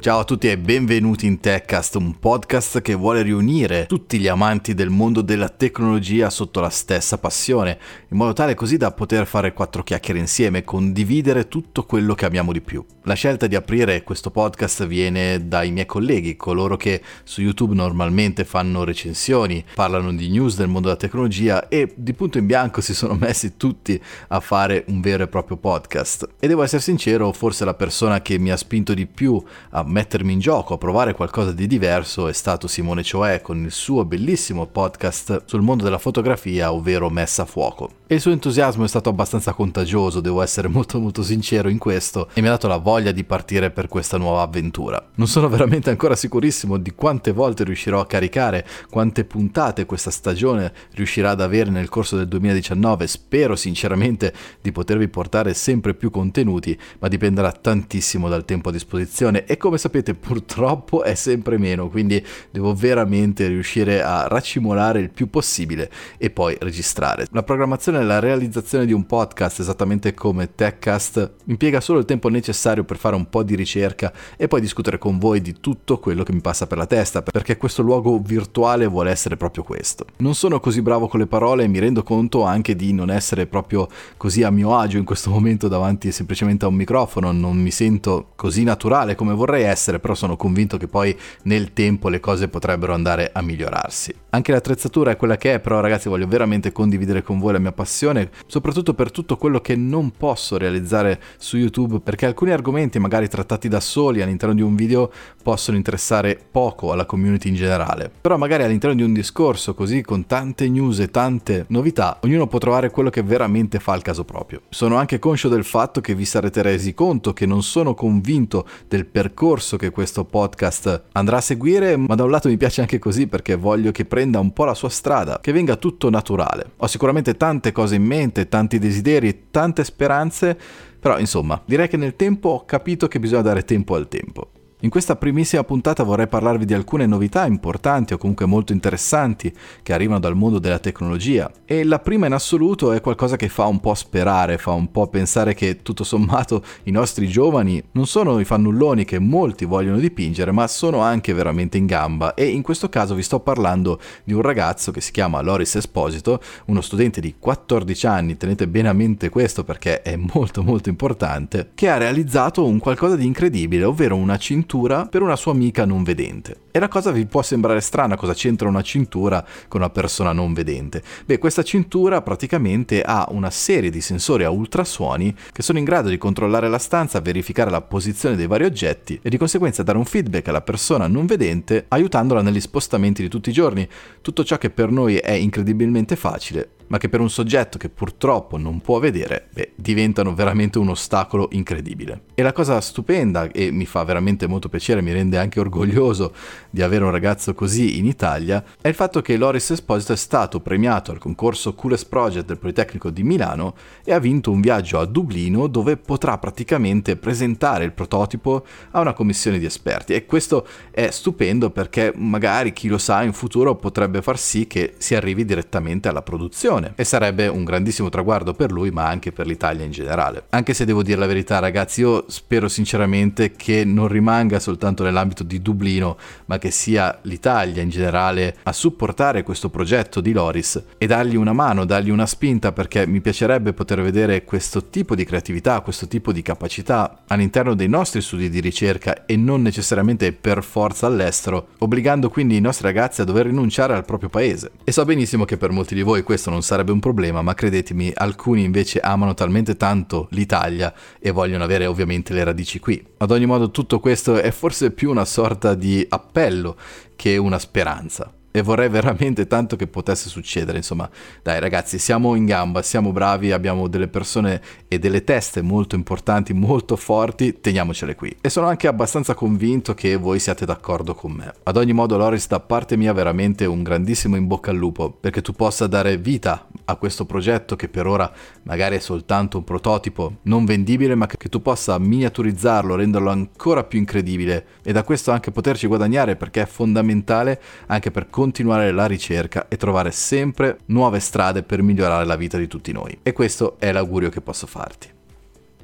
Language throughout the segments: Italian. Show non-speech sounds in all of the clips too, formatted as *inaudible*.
Ciao a tutti e benvenuti in TechCast, un podcast che vuole riunire tutti gli amanti del mondo della tecnologia sotto la stessa passione, in modo tale così da poter fare quattro chiacchiere insieme e condividere tutto quello che amiamo di più. La scelta di aprire questo podcast viene dai miei colleghi, coloro che su YouTube normalmente fanno recensioni, parlano di news del mondo della tecnologia e di punto in bianco si sono messi tutti a fare un vero e proprio podcast. E devo essere sincero, forse la persona che mi ha spinto di più a mettermi in gioco, a provare qualcosa di diverso è stato Simone Cioè con il suo bellissimo podcast sul mondo della fotografia, ovvero Messa a Fuoco. E il suo entusiasmo è stato abbastanza contagioso, devo essere molto molto sincero in questo, e mi ha dato la voglia di partire per questa nuova avventura. Non sono veramente ancora sicurissimo di quante volte riuscirò a caricare, quante puntate questa stagione riuscirà ad avere nel corso del 2019, spero sinceramente di potervi portare sempre più contenuti, ma dipenderà tantissimo dal tempo a disposizione e come sapete purtroppo è sempre meno, quindi devo veramente riuscire a racimolare il più possibile e poi registrare. La programmazione e la realizzazione di un podcast, esattamente come TechCast, impiega solo il tempo necessario per fare un po' di ricerca e poi discutere con voi di tutto quello che mi passa per la testa, perché questo luogo virtuale vuole essere proprio questo. Non sono così bravo con le parole e mi rendo conto anche di non essere proprio così a mio agio in questo momento davanti semplicemente a un microfono, non mi sento così naturale come vorrei essere, però sono convinto che poi nel tempo le cose potrebbero andare a migliorarsi. Anche l'attrezzatura è quella che è, però ragazzi voglio veramente condividere con voi la mia passione, soprattutto per tutto quello che non posso realizzare su YouTube, perché alcuni argomenti magari trattati da soli all'interno di un video possono interessare poco alla community in generale. Però magari all'interno di un discorso così con tante news e tante novità, ognuno può trovare quello che veramente fa al caso proprio. Sono anche conscio del fatto che vi sarete resi conto che non sono convinto del percorso che questo podcast andrà a seguire, ma da un lato mi piace anche così perché voglio che prenda un po' la sua strada, che venga tutto naturale. Ho sicuramente tante cose in mente, tanti desideri, tante speranze, però insomma, direi che nel tempo ho capito che bisogna dare tempo al tempo. In questa primissima puntata vorrei parlarvi di alcune novità importanti o comunque molto interessanti che arrivano dal mondo della tecnologia. E la prima in assoluto è qualcosa che fa un po' sperare, fa un po' pensare che tutto sommato *laughs* i nostri giovani non sono i fannulloni che molti vogliono dipingere ma sono anche veramente in gamba. E in questo caso vi sto parlando di un ragazzo che si chiama Loris Esposito, uno studente di 14 anni, tenete bene a mente questo perché è molto molto importante, che ha realizzato un qualcosa di incredibile, ovvero una cintura cintura per una sua amica non vedente. E la cosa vi può sembrare strana, cosa c'entra una cintura con una persona non vedente? Beh, questa cintura praticamente ha una serie di sensori a ultrasuoni che sono in grado di controllare la stanza, verificare la posizione dei vari oggetti e di conseguenza dare un feedback alla persona non vedente aiutandola negli spostamenti di tutti i giorni. Tutto ciò che per noi è incredibilmente facile ma che per un soggetto che purtroppo non può vedere, beh, diventano veramente un ostacolo incredibile. E la cosa stupenda, e mi fa veramente molto piacere, mi rende anche orgoglioso di avere un ragazzo così in Italia, è il fatto che Loris Esposito è stato premiato al concorso Coolest Project del Politecnico di Milano e ha vinto un viaggio a Dublino dove potrà praticamente presentare il prototipo a una commissione di esperti. E questo è stupendo perché magari, chi lo sa, in futuro potrebbe far sì che si arrivi direttamente alla produzione nazione e sarebbe un grandissimo traguardo per lui ma anche per l'Italia in generale. Anche se devo dire la verità ragazzi, io spero sinceramente che non rimanga soltanto nell'ambito di Dublino ma che sia l'Italia in generale a supportare questo progetto di Loris e dargli una mano, dargli una spinta perché mi piacerebbe poter vedere questo tipo di creatività, questo tipo di capacità all'interno dei nostri studi di ricerca e non necessariamente per forza all'estero, obbligando quindi i nostri ragazzi a dover rinunciare al proprio paese. E so benissimo che per molti di voi questo non sarebbe un problema, ma credetemi, alcuni invece amano talmente tanto l'Italia e vogliono avere ovviamente le radici qui. Ad ogni modo tutto questo è forse più una sorta di appello che una speranza e vorrei veramente tanto che potesse succedere. Insomma, dai ragazzi, siamo in gamba, siamo bravi, abbiamo delle persone e delle teste molto importanti, molto forti, teniamocele qui. E sono anche abbastanza convinto che voi siate d'accordo con me. Ad ogni modo, Loris, da parte mia veramente un grandissimo in bocca al lupo, perché tu possa dare vita a questo progetto che per ora magari è soltanto un prototipo non vendibile, ma che tu possa miniaturizzarlo, renderlo ancora più incredibile e da questo anche poterci guadagnare perché è fondamentale anche per continuare la ricerca e trovare sempre nuove strade per migliorare la vita di tutti noi. E questo è l'augurio che posso farti.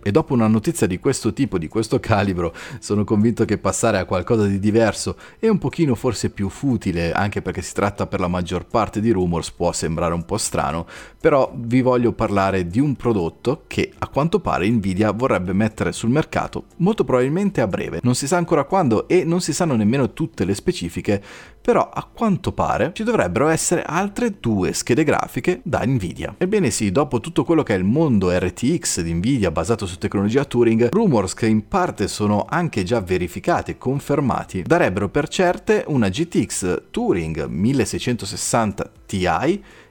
E dopo una notizia di questo tipo, di questo calibro, sono convinto che passare a qualcosa di diverso e un pochino forse più futile, anche perché si tratta per la maggior parte di rumors, può sembrare un po' strano, però vi voglio parlare di un prodotto che a quanto pare Nvidia vorrebbe mettere sul mercato molto probabilmente a breve. Non si sa ancora quando e non si sanno nemmeno tutte le specifiche, però a quanto pare ci dovrebbero essere altre due schede grafiche da Nvidia. Ebbene sì, dopo tutto quello che è il mondo RTX di Nvidia basato su tecnologia Turing, rumors che in parte sono anche già verificati e confermati, darebbero per certe una GTX Turing 1660 Ti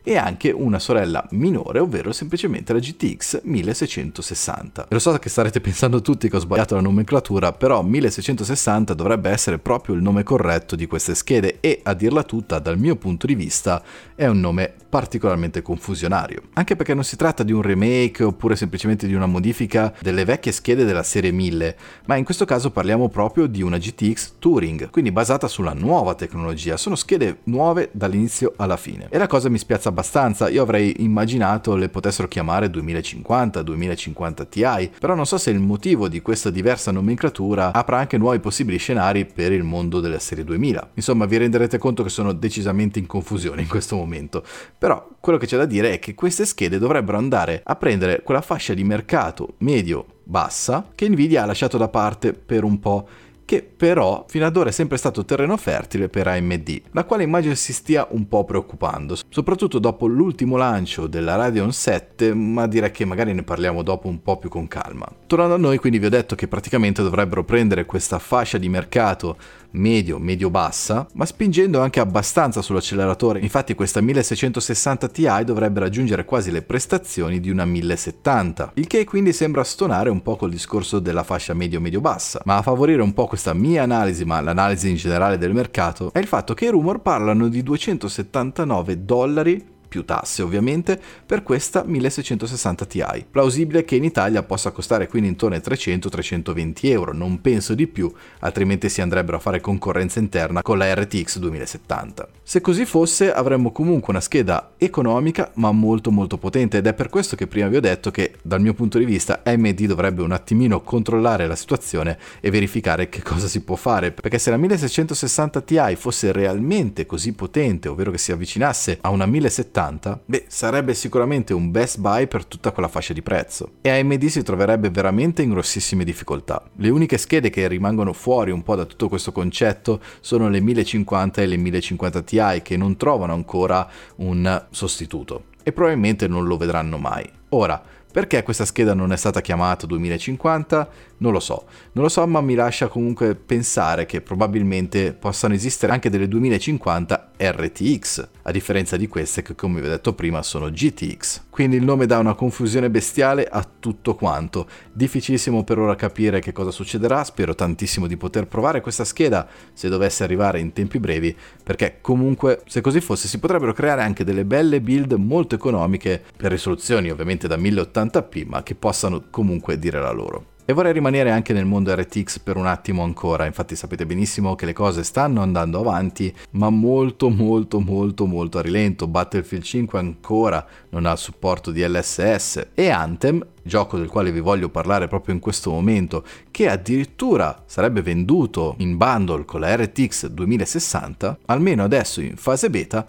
e anche una sorella minore, ovvero semplicemente la GTX 1660. E lo so che starete pensando tutti che ho sbagliato la nomenclatura, però 1660 dovrebbe essere proprio il nome corretto di queste schede e a dirla tutta, dal mio punto di vista, è un nome particolarmente confusionario. Anche perché non si tratta di un remake oppure semplicemente di una modifica delle vecchie schede della serie 1000, ma in questo caso parliamo proprio di una GTX Turing, quindi basata sulla nuova tecnologia. Sono schede nuove dall'inizio alla fine. E la cosa mi spiazza abbastanza, io avrei immaginato le potessero chiamare 2050, 2050 Ti, però non so se il motivo di questa diversa nomenclatura apra anche nuovi possibili scenari per il mondo della serie 2000. Insomma, vi renderete conto che sono decisamente in confusione in questo momento. Però quello che c'è da dire è che queste schede dovrebbero andare a prendere quella fascia di mercato medio bassa che Nvidia ha lasciato da parte per un po' che però fino ad ora è sempre stato terreno fertile per AMD, la quale immagino si stia un po' preoccupando, soprattutto dopo l'ultimo lancio della Radeon 7, ma direi che magari ne parliamo dopo un po' più con calma. Tornando a noi, quindi vi ho detto che praticamente dovrebbero prendere questa fascia di mercato medio, medio-bassa, ma spingendo anche abbastanza sull'acceleratore. Infatti questa 1660 Ti dovrebbe raggiungere quasi le prestazioni di una 1070, il che quindi sembra stonare un po' col discorso della fascia medio-medio-bassa. Ma a favorire un po' questa mia analisi, ma l'analisi in generale del mercato, è il fatto che i rumor parlano di 279 dollari più tasse ovviamente, per questa 1660 Ti. Plausibile che in Italia possa costare quindi intorno ai 300-320 euro, non penso di più, altrimenti si andrebbero a fare concorrenza interna con la RTX 2070. Se così fosse avremmo comunque una scheda economica ma molto molto potente ed è per questo che prima vi ho detto che dal mio punto di vista AMD dovrebbe un attimino controllare la situazione e verificare che cosa si può fare, perché se la 1660 Ti fosse realmente così potente, ovvero che si avvicinasse a una 1070, 70, beh, sarebbe sicuramente un best buy per tutta quella fascia di prezzo. E AMD si troverebbe veramente in grossissime difficoltà. Le uniche schede che rimangono fuori un po' da tutto questo concetto sono le 1050 e le 1050 Ti che non trovano ancora un sostituto e probabilmente non lo vedranno mai. Ora, perché questa scheda non è stata chiamata 2050? Non lo so, non lo so, ma mi lascia comunque pensare che probabilmente possano esistere anche delle 2050 RTX, a differenza di queste che come vi ho detto prima sono GTX. Quindi il nome dà una confusione bestiale a tutto quanto. Difficilissimo per ora capire che cosa succederà, spero tantissimo di poter provare questa scheda se dovesse arrivare in tempi brevi, perché comunque se così fosse si potrebbero creare anche delle belle build molto economiche per risoluzioni ovviamente da 1080p, ma che possano comunque dire la loro. E vorrei rimanere anche nel mondo RTX per un attimo ancora, infatti sapete benissimo che le cose stanno andando avanti, ma molto molto molto molto a rilento. Battlefield 5 ancora non ha il supporto di LSS e Anthem, gioco del quale vi voglio parlare proprio in questo momento, che addirittura sarebbe venduto in bundle con la RTX 2060, almeno adesso in fase beta,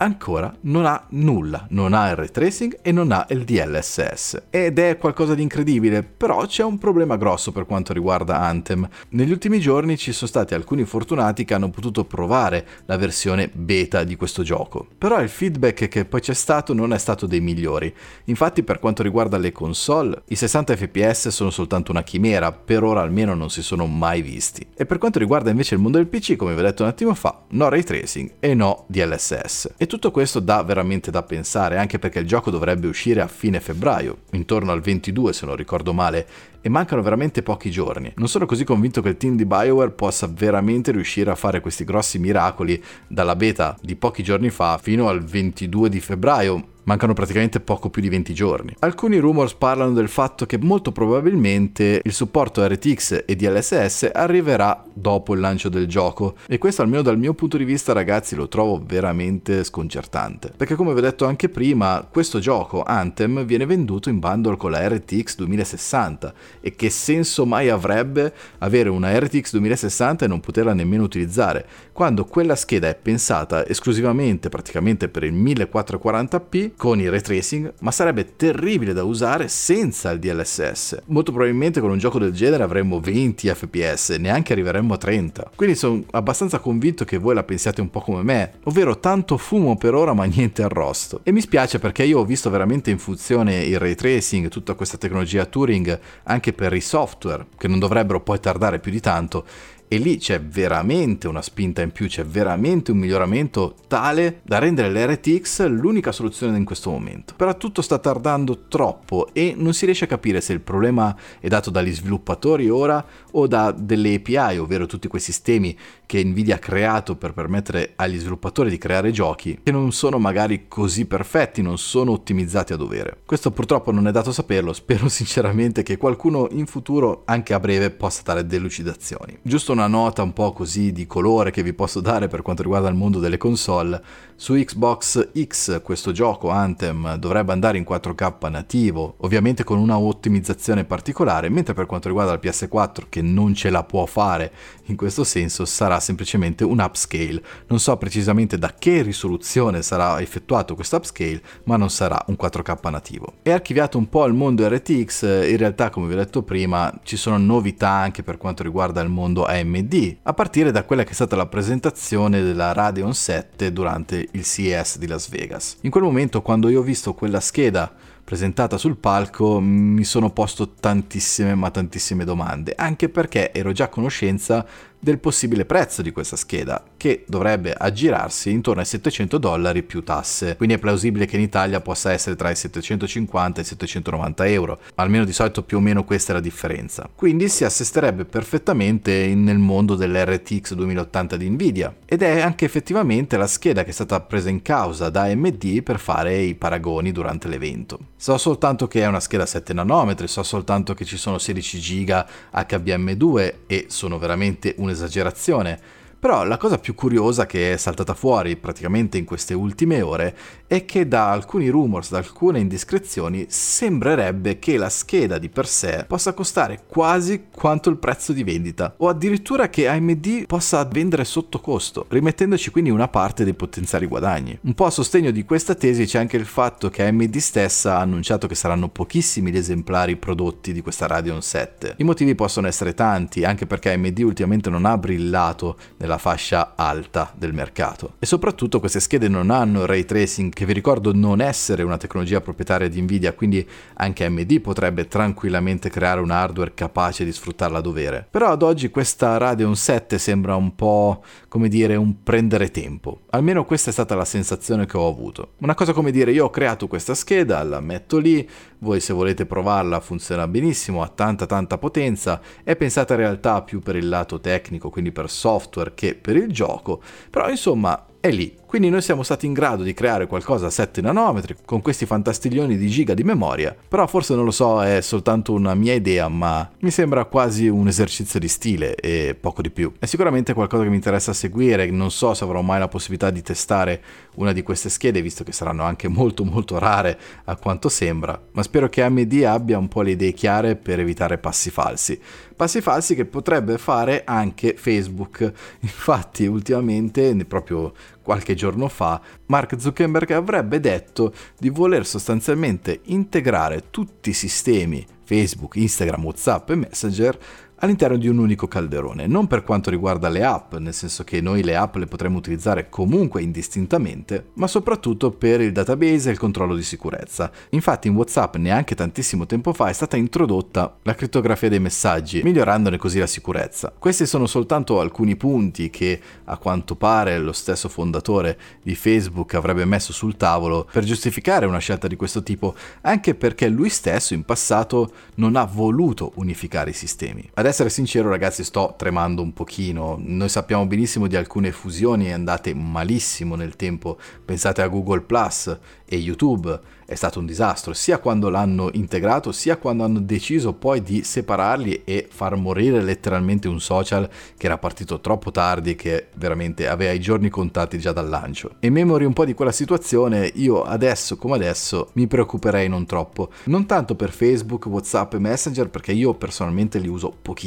ancora non ha nulla, non ha il ray tracing e non ha il DLSS. Ed è qualcosa di incredibile, però c'è un problema grosso per quanto riguarda Anthem. Negli ultimi giorni ci sono stati alcuni fortunati che hanno potuto provare la versione beta di questo gioco, però il feedback che poi c'è stato non è stato dei migliori. Infatti per quanto riguarda le console, i 60 fps sono soltanto una chimera, per ora almeno non si sono mai visti. E per quanto riguarda invece il mondo del PC, come vi ho detto un attimo fa, no ray tracing e no DLSS. E tutto questo dà veramente da pensare, anche perché il gioco dovrebbe uscire a fine febbraio, intorno al 22 se non ricordo male, e mancano veramente pochi giorni. Non sono così convinto che il team di BioWare possa veramente riuscire a fare questi grossi miracoli dalla beta di pochi giorni fa fino al 22 di febbraio, Mancano praticamente poco più di 20 giorni. Alcuni rumors parlano del fatto che molto probabilmente il supporto RTX e DLSS arriverà dopo il lancio del gioco. E questo almeno dal mio punto di vista ragazzi lo trovo veramente sconcertante. Perché come vi ho detto anche prima questo gioco Anthem viene venduto in bundle con la RTX 2060 e che senso mai avrebbe avere una RTX 2060 e non poterla nemmeno utilizzare? Quando quella scheda è pensata esclusivamente praticamente per il 1440p con il ray tracing ma sarebbe terribile da usare senza il DLSS molto probabilmente con un gioco del genere avremmo 20 fps neanche arriveremmo a 30 quindi sono abbastanza convinto che voi la pensiate un po' come me ovvero tanto fumo per ora ma niente arrosto. E mi spiace perché io ho visto veramente in funzione il ray tracing tutta questa tecnologia Turing anche per i software che non dovrebbero poi tardare più di tanto e lì c'è veramente una spinta in più, c'è veramente un miglioramento tale da rendere l'RTX l'unica soluzione in questo momento. Però tutto sta tardando troppo e non si riesce a capire se il problema è dato dagli sviluppatori ora o da delle API, ovvero tutti quei sistemi che Nvidia ha creato per permettere agli sviluppatori di creare giochi che non sono magari così perfetti, non sono ottimizzati a dovere. Questo purtroppo non è dato saperlo, spero sinceramente che qualcuno in futuro, anche a breve, possa dare delucidazioni. Giusto una nota un po' così di colore che vi posso dare per quanto riguarda il mondo delle console. Su Xbox X questo gioco Anthem dovrebbe andare in 4K nativo, ovviamente con una ottimizzazione particolare, mentre per quanto riguarda il PS4 che non ce la può fare in questo senso sarà semplicemente un upscale. Non so precisamente da che risoluzione sarà effettuato questo upscale, ma non sarà un 4K nativo. È archiviato un po' il mondo RTX, in realtà come vi ho detto prima ci sono novità anche per quanto riguarda il mondo AMD AMD, a partire da quella che è stata la presentazione della Radeon 7 durante il CES di Las Vegas. In quel momento, quando io ho visto quella scheda presentata sul palco, mi sono posto tantissime ma tantissime domande, anche perché ero già a conoscenza del possibile prezzo di questa scheda, che dovrebbe aggirarsi intorno ai 700 dollari più tasse. Quindi è plausibile che in Italia possa essere tra i 750 e i 790 euro, almeno di solito più o meno questa è la differenza. Quindi si assesterebbe perfettamente nel mondo dell'RTX 2080 di Nvidia ed è anche effettivamente la scheda che è stata presa in causa da AMD per fare i paragoni durante l'evento. So soltanto che è una scheda 7 nanometri, so soltanto che ci sono 16 GB HBM2 e sono veramente un un'esagerazione, però la cosa più curiosa che è saltata fuori praticamente in queste ultime ore è che da alcuni rumors, da alcune indiscrezioni, sembrerebbe che la scheda di per sé possa costare quasi quanto il prezzo di vendita, o addirittura che AMD possa vendere sotto costo, rimettendoci quindi una parte dei potenziali guadagni. Un po' a sostegno di questa tesi c'è anche il fatto che AMD stessa ha annunciato che saranno pochissimi gli esemplari prodotti di questa Radeon 7. I motivi possono essere tanti, anche perché AMD ultimamente non ha brillato nella fascia alta del mercato. E soprattutto queste schede non hanno ray tracing che vi ricordo non essere una tecnologia proprietaria di Nvidia, quindi anche AMD potrebbe tranquillamente creare un hardware capace di sfruttarla a dovere. Però ad oggi questa Radeon 7 sembra un po' come dire un prendere tempo. Almeno questa è stata la sensazione che ho avuto. Una cosa come dire io ho creato questa scheda, la metto lì, voi se volete provarla funziona benissimo, ha tanta tanta potenza, è pensata in realtà più per il lato tecnico, quindi per software che per il gioco, però insomma è lì. Quindi noi siamo stati in grado di creare qualcosa a 7 nanometri con questi fantastiglioni di giga di memoria, però forse non lo so, è soltanto una mia idea, ma mi sembra quasi un esercizio di stile e poco di più. È sicuramente qualcosa che mi interessa seguire, non so se avrò mai la possibilità di testare una di queste schede, visto che saranno anche *laughs* molto molto rare a quanto sembra, ma spero che AMD abbia un po' le idee chiare per evitare passi falsi. Passi falsi che potrebbe fare anche Facebook. *laughs* Infatti ultimamente, proprio qualche giorno fa, Mark Zuckerberg avrebbe detto di voler sostanzialmente integrare tutti i sistemi Facebook, Instagram, WhatsApp e Messenger all'interno di un unico calderone, non per quanto riguarda le app, nel senso che noi le app le potremmo utilizzare comunque indistintamente, ma soprattutto per il database e il controllo di sicurezza. Infatti in WhatsApp neanche tantissimo tempo fa è stata introdotta la crittografia dei messaggi, migliorandone così la sicurezza. Questi sono soltanto alcuni punti che a quanto pare lo stesso fondatore di Facebook avrebbe messo sul tavolo per giustificare una scelta di questo tipo, anche perché lui stesso in passato non ha voluto unificare i sistemi. Adesso essere sincero ragazzi sto tremando un pochino, noi sappiamo benissimo di alcune fusioni andate malissimo nel tempo, pensate a Google Plus e YouTube, è stato un disastro, sia quando l'hanno integrato, sia quando hanno deciso poi di separarli e far morire letteralmente un social che era partito troppo tardi, che veramente aveva i giorni contati già dal lancio. E memori un po' di quella situazione, io adesso come adesso mi preoccuperei non troppo, non tanto per Facebook, Whatsapp e Messenger, perché io personalmente li uso pochissimo,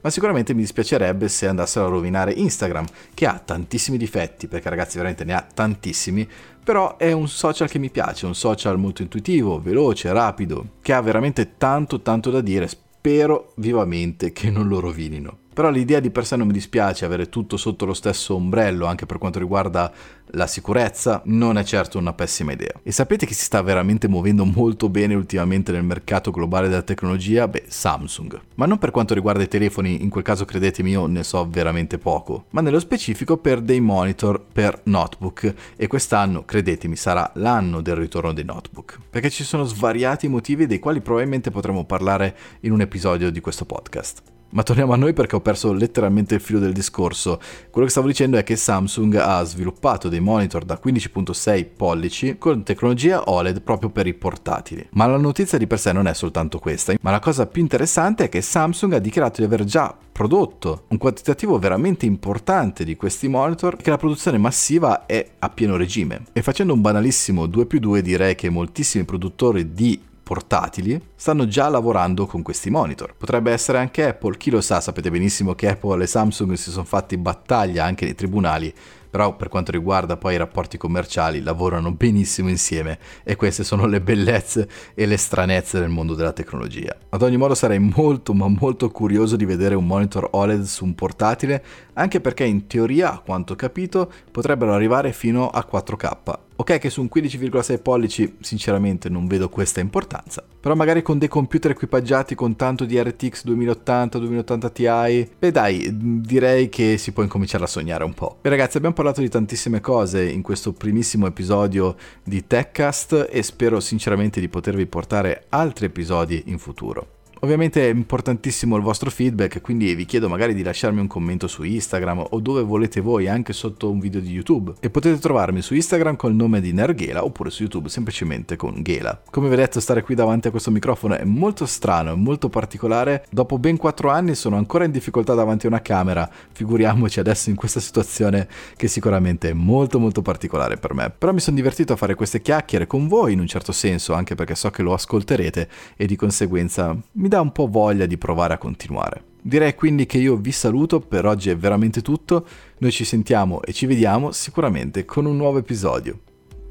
ma sicuramente mi dispiacerebbe se andassero a rovinare Instagram, che ha tantissimi difetti, perché ragazzi veramente ne ha tantissimi, però è un social che mi piace, un social molto intuitivo, veloce, rapido, che ha veramente tanto tanto da dire, spero vivamente che non lo rovinino. Però l'idea di per sé non mi dispiace, avere tutto sotto lo stesso ombrello anche per quanto riguarda la sicurezza non è certo una pessima idea. E sapete che si sta veramente muovendo molto bene ultimamente nel mercato globale della tecnologia? Beh, Samsung. Ma non per quanto riguarda i telefoni, in quel caso credetemi io ne so veramente poco, ma nello specifico per dei monitor per notebook e quest'anno, credetemi, sarà l'anno del ritorno dei notebook, perché ci sono svariati motivi dei quali probabilmente potremo parlare in un episodio di questo podcast. Ma torniamo a noi perché ho perso letteralmente il filo del discorso. Quello che stavo dicendo è che Samsung ha sviluppato dei monitor da 15.6 pollici con tecnologia OLED proprio per i portatili. Ma la notizia di per sé non è soltanto questa, ma la cosa più interessante è che Samsung ha dichiarato di aver già prodotto un quantitativo veramente importante di questi monitor e che la produzione massiva è a pieno regime. E facendo un banalissimo 2 più 2 direi che moltissimi produttori di portatili stanno già lavorando con questi monitor. Potrebbe essere anche Apple, chi lo sa, sapete benissimo che Apple e Samsung si sono fatti battaglia anche nei tribunali però per quanto riguarda poi i rapporti commerciali lavorano benissimo insieme e queste sono le bellezze e le stranezze del mondo della tecnologia. Ad ogni modo sarei molto ma molto curioso di vedere un monitor OLED su un portatile, anche perché in teoria, a quanto ho capito, potrebbero arrivare fino a 4K. Ok che su un 15,6 pollici sinceramente non vedo questa importanza, però magari con dei computer equipaggiati con tanto di RTX 2080, 2080 Ti, beh dai, direi che si può incominciare a sognare un po'. Beh ragazzi abbiamo parlato di tantissime cose in questo primissimo episodio di TechCast e spero sinceramente di potervi portare altri episodi in futuro. Ovviamente è importantissimo il vostro feedback, quindi vi chiedo magari di lasciarmi un commento su Instagram o dove volete voi, anche sotto un video di YouTube. E potete trovarmi su Instagram col nome di Nerghela oppure su YouTube semplicemente con Ghela. Come vi ho detto, stare qui davanti a questo microfono è molto strano, è molto particolare. Dopo ben 4 anni sono ancora in difficoltà davanti a una camera, figuriamoci adesso in questa situazione che sicuramente è molto molto particolare per me. Però mi sono divertito a fare queste chiacchiere con voi in un certo senso, anche perché so che lo ascolterete e di conseguenza mi dà un po' voglia di provare a continuare. Direi quindi che io vi saluto, per oggi è veramente tutto, noi ci sentiamo e ci vediamo sicuramente con un nuovo episodio.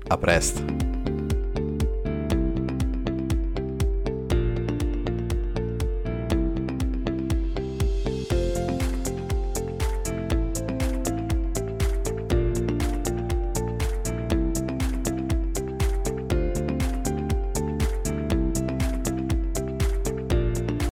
A presto!